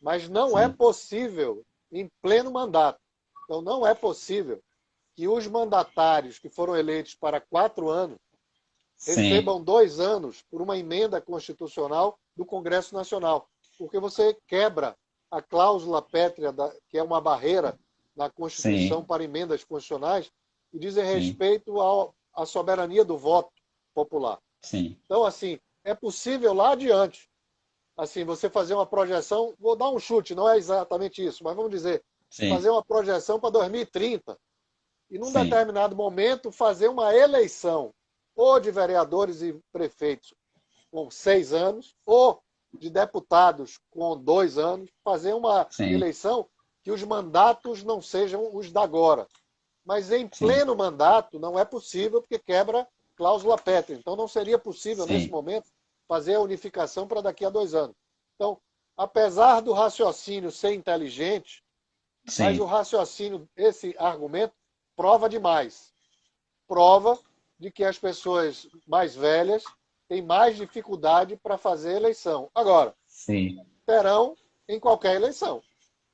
[SPEAKER 2] Mas não é Sim. é possível em pleno mandato. Então, não é possível que os mandatários que foram eleitos para quatro anos recebam dois anos por uma emenda constitucional do Congresso Nacional. Porque você quebra a cláusula pétrea, da, que é uma barreira na Constituição Sim. para emendas constitucionais que dizem respeito à soberania do voto popular.
[SPEAKER 1] Sim.
[SPEAKER 2] Então, assim, é possível lá adiante, assim, você fazer uma projeção, vou dar um chute, não é exatamente isso, mas vamos dizer, Sim. fazer uma projeção para 2030 e num Sim. determinado momento fazer uma eleição ou de vereadores e prefeitos com seis anos, ou de deputados com dois anos, fazer uma Sim. eleição que os mandatos não sejam os da agora. Mas em pleno mandato não é possível, porque quebra cláusula pétrea. Então não seria possível, Sim. nesse momento, fazer a unificação para daqui a dois anos. Então, apesar do raciocínio ser inteligente, Sim. mas o raciocínio, esse argumento, prova demais. Prova de que as pessoas mais velhas têm mais dificuldade para fazer eleição. Agora,
[SPEAKER 1] Sim.
[SPEAKER 2] terão em qualquer eleição.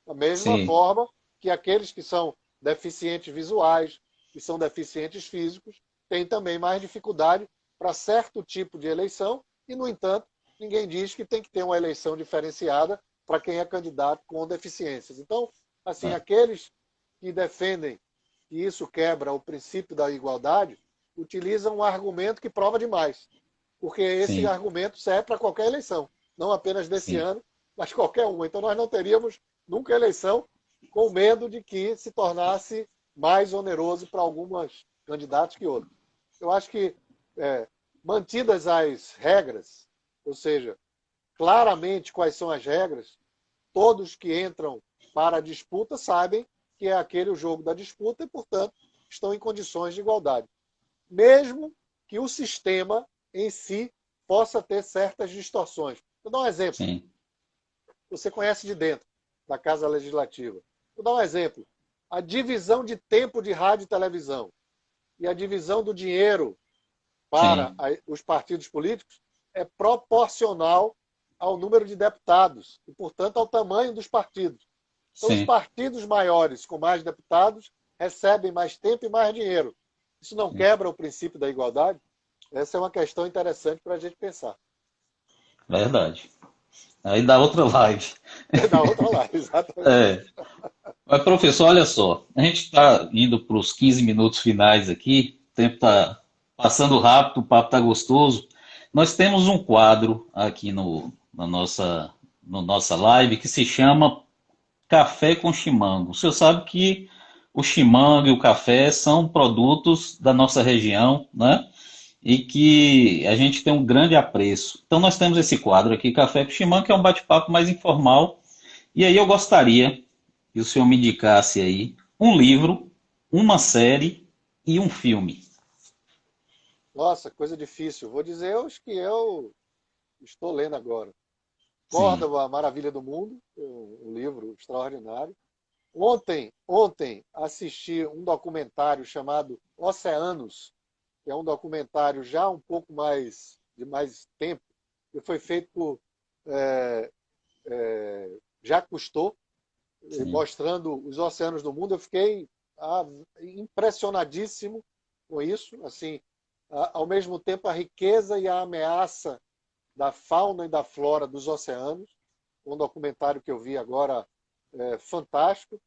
[SPEAKER 2] Da mesma Sim. forma que aqueles que são deficientes visuais, que são deficientes físicos, têm também mais dificuldade para certo tipo de eleição, e, no entanto, ninguém diz que tem que ter uma eleição diferenciada para quem é candidato com deficiências. Então, assim, é. aqueles que defendem que isso quebra o princípio da igualdade utilizam um argumento que prova demais, porque esse Sim. argumento serve para qualquer eleição, não apenas desse Sim. ano, mas qualquer uma. Então, nós não teríamos nunca eleição, com medo de que se tornasse mais oneroso para alguns candidatos que outros. Eu acho que, é, mantidas as regras, ou seja, claramente quais são as regras, todos que entram para a disputa sabem que é aquele o jogo da disputa e, portanto, estão em condições de igualdade. Mesmo que o sistema em si possa ter certas distorções. Vou dar um exemplo. Sim. Você conhece de dentro da Casa Legislativa. Vou dar um exemplo. A divisão de tempo de rádio e televisão e a divisão do dinheiro para a, os partidos políticos é proporcional ao número de deputados e, portanto, ao tamanho dos partidos. Então, Sim. os partidos maiores com mais deputados recebem mais tempo e mais dinheiro. Isso não Sim. quebra o princípio da igualdade? Essa é uma questão interessante para a gente pensar.
[SPEAKER 1] Verdade. Aí dá outra live.
[SPEAKER 2] Dá outra live, exatamente. É.
[SPEAKER 1] Mas, professor, olha só. A gente está indo para os 15 minutos finais aqui. O tempo está passando rápido, o papo está gostoso. Nós temos um quadro aqui no, na nossa, no nossa live que se chama Café com Chimango. O senhor sabe que o chimango e o café são produtos da nossa região, né? E que a gente tem um grande apreço. Então nós temos esse quadro aqui, Café com Chimango, que é um bate-papo mais informal. E aí eu gostaria que o senhor me indicasse aí um livro, uma série e um filme.
[SPEAKER 2] Nossa, coisa difícil. Vou dizer os que eu estou lendo agora. Córdoba, a Maravilha do Mundo, um livro extraordinário. Ontem, ontem assisti um documentário chamado Oceanos, que é um documentário já um pouco mais de mais tempo, que foi feito por é, é, Jacques Cousteau, mostrando os oceanos do mundo. Eu fiquei ah, impressionadíssimo com isso. Assim, ao mesmo tempo, a riqueza e a ameaça da fauna e da flora dos oceanos. Um documentário que eu vi agora é, fantástico.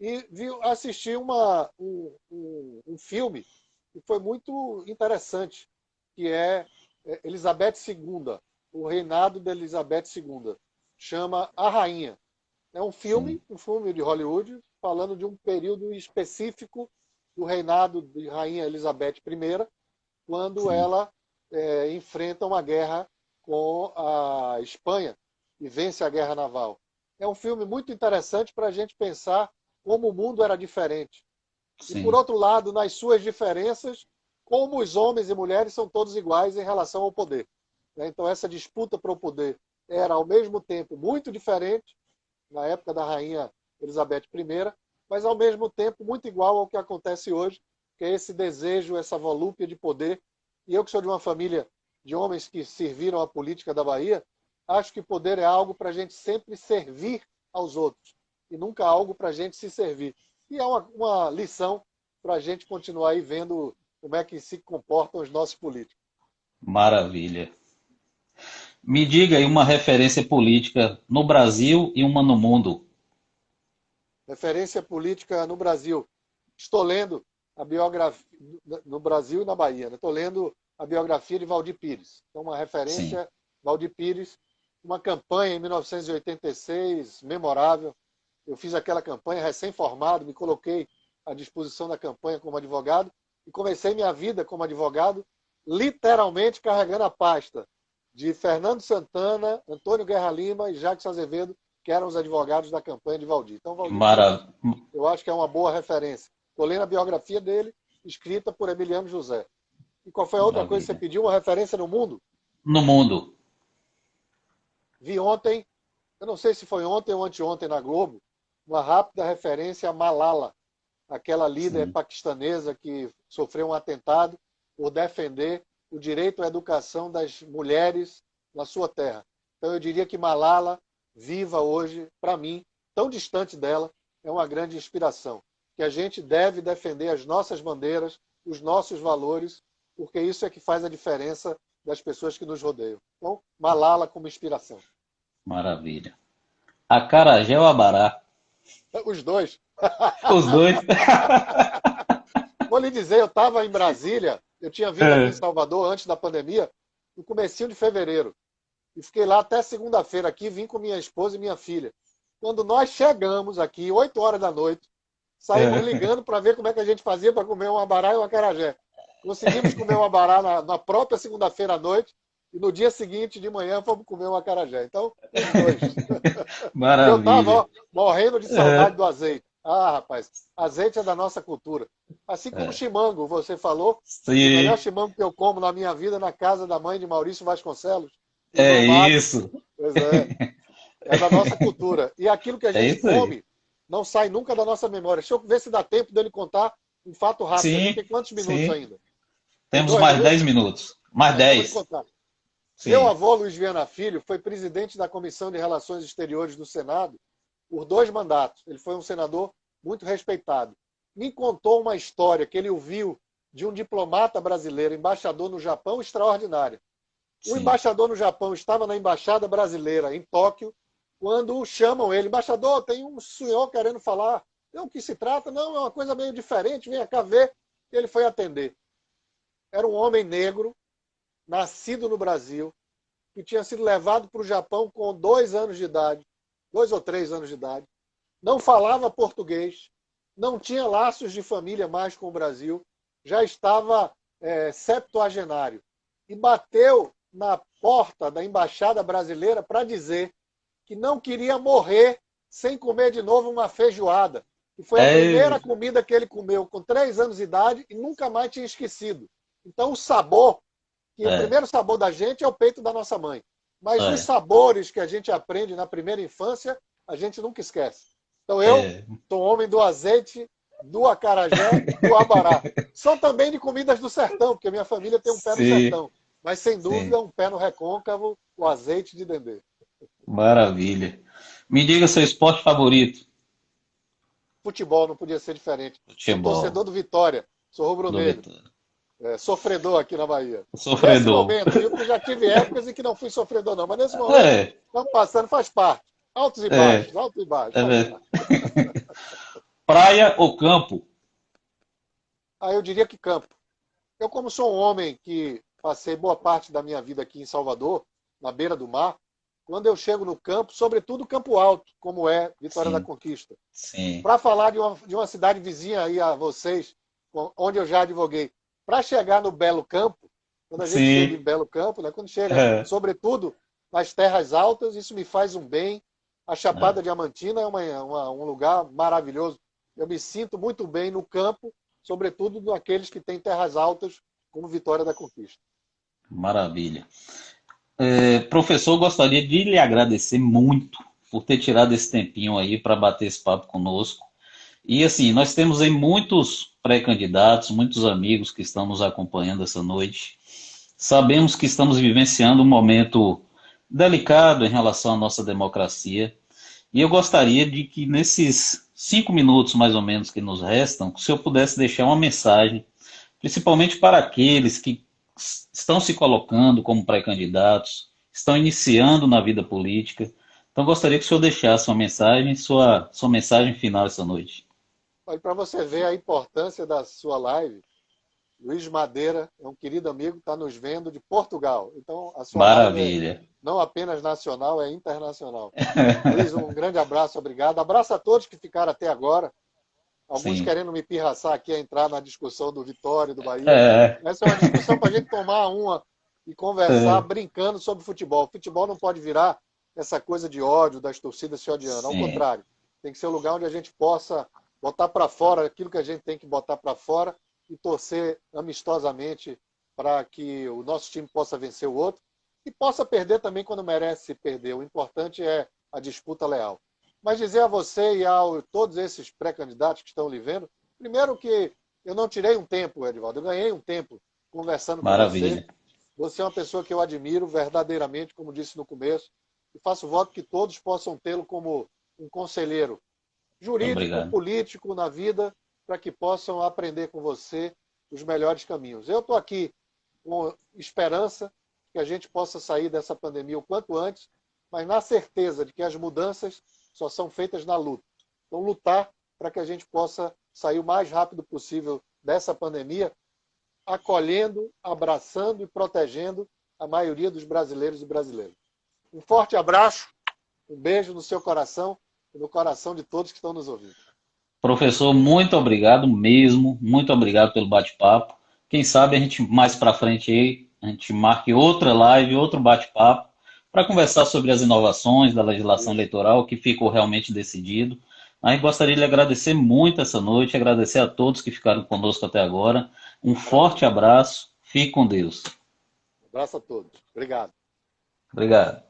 [SPEAKER 2] E vi, assisti uma, um, um, um filme que foi muito interessante, que é, é Elizabeth II, o reinado de Elizabeth II. Chama A Rainha. É um filme, Sim. um filme de Hollywood, falando de um período específico do reinado de Rainha Elizabeth I, quando Sim. ela é, enfrenta uma guerra com a Espanha e vence a guerra naval. É um filme muito interessante para a gente pensar como o mundo era diferente. Sim. E, por outro lado, nas suas diferenças, como os homens e mulheres são todos iguais em relação ao poder. Né? Então, essa disputa para o poder era, ao mesmo tempo, muito diferente, na época da rainha Elizabeth I, mas, ao mesmo tempo, muito igual ao que acontece hoje, que é esse desejo, essa volúpia de poder. E eu, que sou de uma família de homens que serviram a política da Bahia, acho que poder é algo para a gente sempre servir aos outros e nunca algo para a gente se servir. E é uma, uma lição para a gente continuar aí vendo como é que se comportam os nossos políticos.
[SPEAKER 1] Maravilha. Me diga aí uma referência política no Brasil e uma no mundo.
[SPEAKER 2] Referência política no Brasil. Estou lendo a biografia no Brasil e na Bahia. Né? Estou lendo a biografia de Valdir Pires. Então, uma referência, Sim. Valdir Pires, uma campanha em 1986 memorável. Eu fiz aquela campanha recém-formado, me coloquei à disposição da campanha como advogado e comecei minha vida como advogado, literalmente carregando a pasta de Fernando Santana, Antônio Guerra Lima e Jacques Azevedo, que eram os advogados da campanha de Valdir. Então, Valdir, Maravilha. eu acho que é uma boa referência. Estou lendo a biografia dele, escrita por Emiliano José. E qual foi a outra Maravilha. coisa que você pediu? Uma referência no mundo?
[SPEAKER 1] No mundo.
[SPEAKER 2] Vi ontem, eu não sei se foi ontem ou anteontem na Globo, uma rápida referência a Malala, aquela líder Sim. paquistanesa que sofreu um atentado por defender o direito à educação das mulheres na sua terra. Então eu diria que Malala, viva hoje, para mim, tão distante dela, é uma grande inspiração. Que a gente deve defender as nossas bandeiras, os nossos valores porque isso é que faz a diferença das pessoas que nos rodeiam. Então, Malala como inspiração.
[SPEAKER 1] Maravilha. Acarajé ou Abará?
[SPEAKER 2] Os dois.
[SPEAKER 1] Os dois.
[SPEAKER 2] Vou lhe dizer, eu estava em Brasília, eu tinha vindo é. aqui em Salvador antes da pandemia, no comecinho de fevereiro. E fiquei lá até segunda-feira aqui, vim com minha esposa e minha filha. Quando nós chegamos aqui, 8 horas da noite, saímos é. ligando para ver como é que a gente fazia para comer um abará e um acarajé. Conseguimos comer uma bará na, na própria segunda-feira à noite e no dia seguinte, de manhã, fomos comer um acarajé. Então, os dois.
[SPEAKER 1] Maravilha. Eu
[SPEAKER 2] estava morrendo de saudade é. do azeite. Ah, rapaz, azeite é da nossa cultura. Assim como é. chimango, você falou. Sim. O melhor chimango que eu como na minha vida na casa da mãe de Maurício Vasconcelos.
[SPEAKER 1] É isso.
[SPEAKER 2] Pois é. É da nossa cultura. E aquilo que a é gente é come não sai nunca da nossa memória. Deixa eu ver se dá tempo dele contar um fato rápido.
[SPEAKER 1] Sim.
[SPEAKER 2] Tem quantos minutos Sim. ainda?
[SPEAKER 1] Temos mais 10 minutos. Mais 10.
[SPEAKER 2] Meu avô, Luiz Viana Filho, foi presidente da Comissão de Relações Exteriores do Senado por dois mandatos. Ele foi um senador muito respeitado. Me contou uma história que ele ouviu de um diplomata brasileiro, embaixador no Japão, extraordinária. O embaixador no Japão estava na embaixada brasileira em Tóquio, quando chamam ele, embaixador, tem um senhor querendo falar. Não, o que se trata? Não, é uma coisa meio diferente, venha cá ver. Ele foi atender era um homem negro, nascido no Brasil, que tinha sido levado para o Japão com dois anos de idade, dois ou três anos de idade, não falava português, não tinha laços de família mais com o Brasil, já estava é, septuagenário e bateu na porta da embaixada brasileira para dizer que não queria morrer sem comer de novo uma feijoada. E foi a é... primeira comida que ele comeu com três anos de idade e nunca mais tinha esquecido. Então, o sabor, que é. o primeiro sabor da gente é o peito da nossa mãe. Mas é. os sabores que a gente aprende na primeira infância, a gente nunca esquece. Então, eu é. sou homem do azeite, do acarajé, do abará. São também de comidas do sertão, porque minha família tem um pé Sim. no sertão. Mas, sem dúvida, Sim. um pé no recôncavo, o azeite de dendê.
[SPEAKER 1] Maravilha. Me diga seu esporte favorito.
[SPEAKER 2] Futebol, não podia ser diferente. Futebol. Sou torcedor do Vitória. Sou rubro-negro. É, sofredor aqui na Bahia.
[SPEAKER 1] Sofredor.
[SPEAKER 2] Nesse momento, eu já tive épocas em que não fui sofredor, não, mas nesse momento, é. estamos passando, faz parte. Altos e é. baixos, altos e baixos. É
[SPEAKER 1] Praia ou campo?
[SPEAKER 2] Ah, eu diria que campo. Eu, como sou um homem que passei boa parte da minha vida aqui em Salvador, na beira do mar, quando eu chego no campo, sobretudo Campo Alto, como é Vitória Sim. da Conquista. Para falar de uma, de uma cidade vizinha aí a vocês, onde eu já advoguei, para chegar no Belo Campo, quando a gente Sim. chega em Belo Campo, né, quando chega, é. sobretudo nas terras altas, isso me faz um bem. A Chapada é. Diamantina é uma, uma, um lugar maravilhoso. Eu me sinto muito bem no campo, sobretudo naqueles que têm terras altas, como Vitória da Conquista.
[SPEAKER 1] Maravilha. É, professor, gostaria de lhe agradecer muito por ter tirado esse tempinho aí para bater esse papo conosco. E assim, nós temos aí muitos pré-candidatos, muitos amigos que estão nos acompanhando essa noite. Sabemos que estamos vivenciando um momento delicado em relação à nossa democracia. E eu gostaria de que nesses cinco minutos mais ou menos que nos restam, se eu pudesse deixar uma mensagem, principalmente para aqueles que estão se colocando como pré-candidatos, estão iniciando na vida política. Então, gostaria que o senhor deixasse uma mensagem, sua, sua mensagem final essa noite.
[SPEAKER 2] Para você ver a importância da sua live, Luiz Madeira é um querido amigo, está nos vendo de Portugal. Então, a sua
[SPEAKER 1] Maravilha.
[SPEAKER 2] live é não apenas nacional, é internacional. Luiz, um grande abraço, obrigado. Abraço a todos que ficaram até agora. Alguns Sim. querendo me pirraçar aqui a entrar na discussão do Vitória e do Bahia. É. Essa é uma discussão para a gente tomar uma e conversar é. brincando sobre futebol. O futebol não pode virar essa coisa de ódio das torcidas se odiando. Ao contrário, tem que ser um lugar onde a gente possa botar para fora aquilo que a gente tem que botar para fora e torcer amistosamente para que o nosso time possa vencer o outro e possa perder também quando merece perder. O importante é a disputa leal. Mas dizer a você e a todos esses pré-candidatos que estão lhe vendo, primeiro que eu não tirei um tempo, Edvaldo, eu ganhei um tempo conversando
[SPEAKER 1] Maravilha.
[SPEAKER 2] com você. Você é uma pessoa que eu admiro verdadeiramente, como disse no começo, e faço voto que todos possam tê-lo como um conselheiro jurídico, Obrigado. político na vida, para que possam aprender com você os melhores caminhos. Eu estou aqui com esperança que a gente possa sair dessa pandemia o quanto antes, mas na certeza de que as mudanças só são feitas na luta. Então, lutar para que a gente possa sair o mais rápido possível dessa pandemia, acolhendo, abraçando e protegendo a maioria dos brasileiros e brasileiras. Um forte abraço, um beijo no seu coração e no coração de todos que estão nos ouvindo.
[SPEAKER 1] Professor, muito obrigado mesmo, muito obrigado pelo bate-papo. Quem sabe a gente mais para frente aí, a gente marque outra live, outro bate-papo para conversar sobre as inovações da legislação eleitoral, que ficou realmente decidido. Aí gostaria de agradecer muito essa noite, agradecer a todos que ficaram conosco até agora. Um forte abraço, fique com Deus.
[SPEAKER 2] Um abraço a todos. Obrigado.
[SPEAKER 1] Obrigado.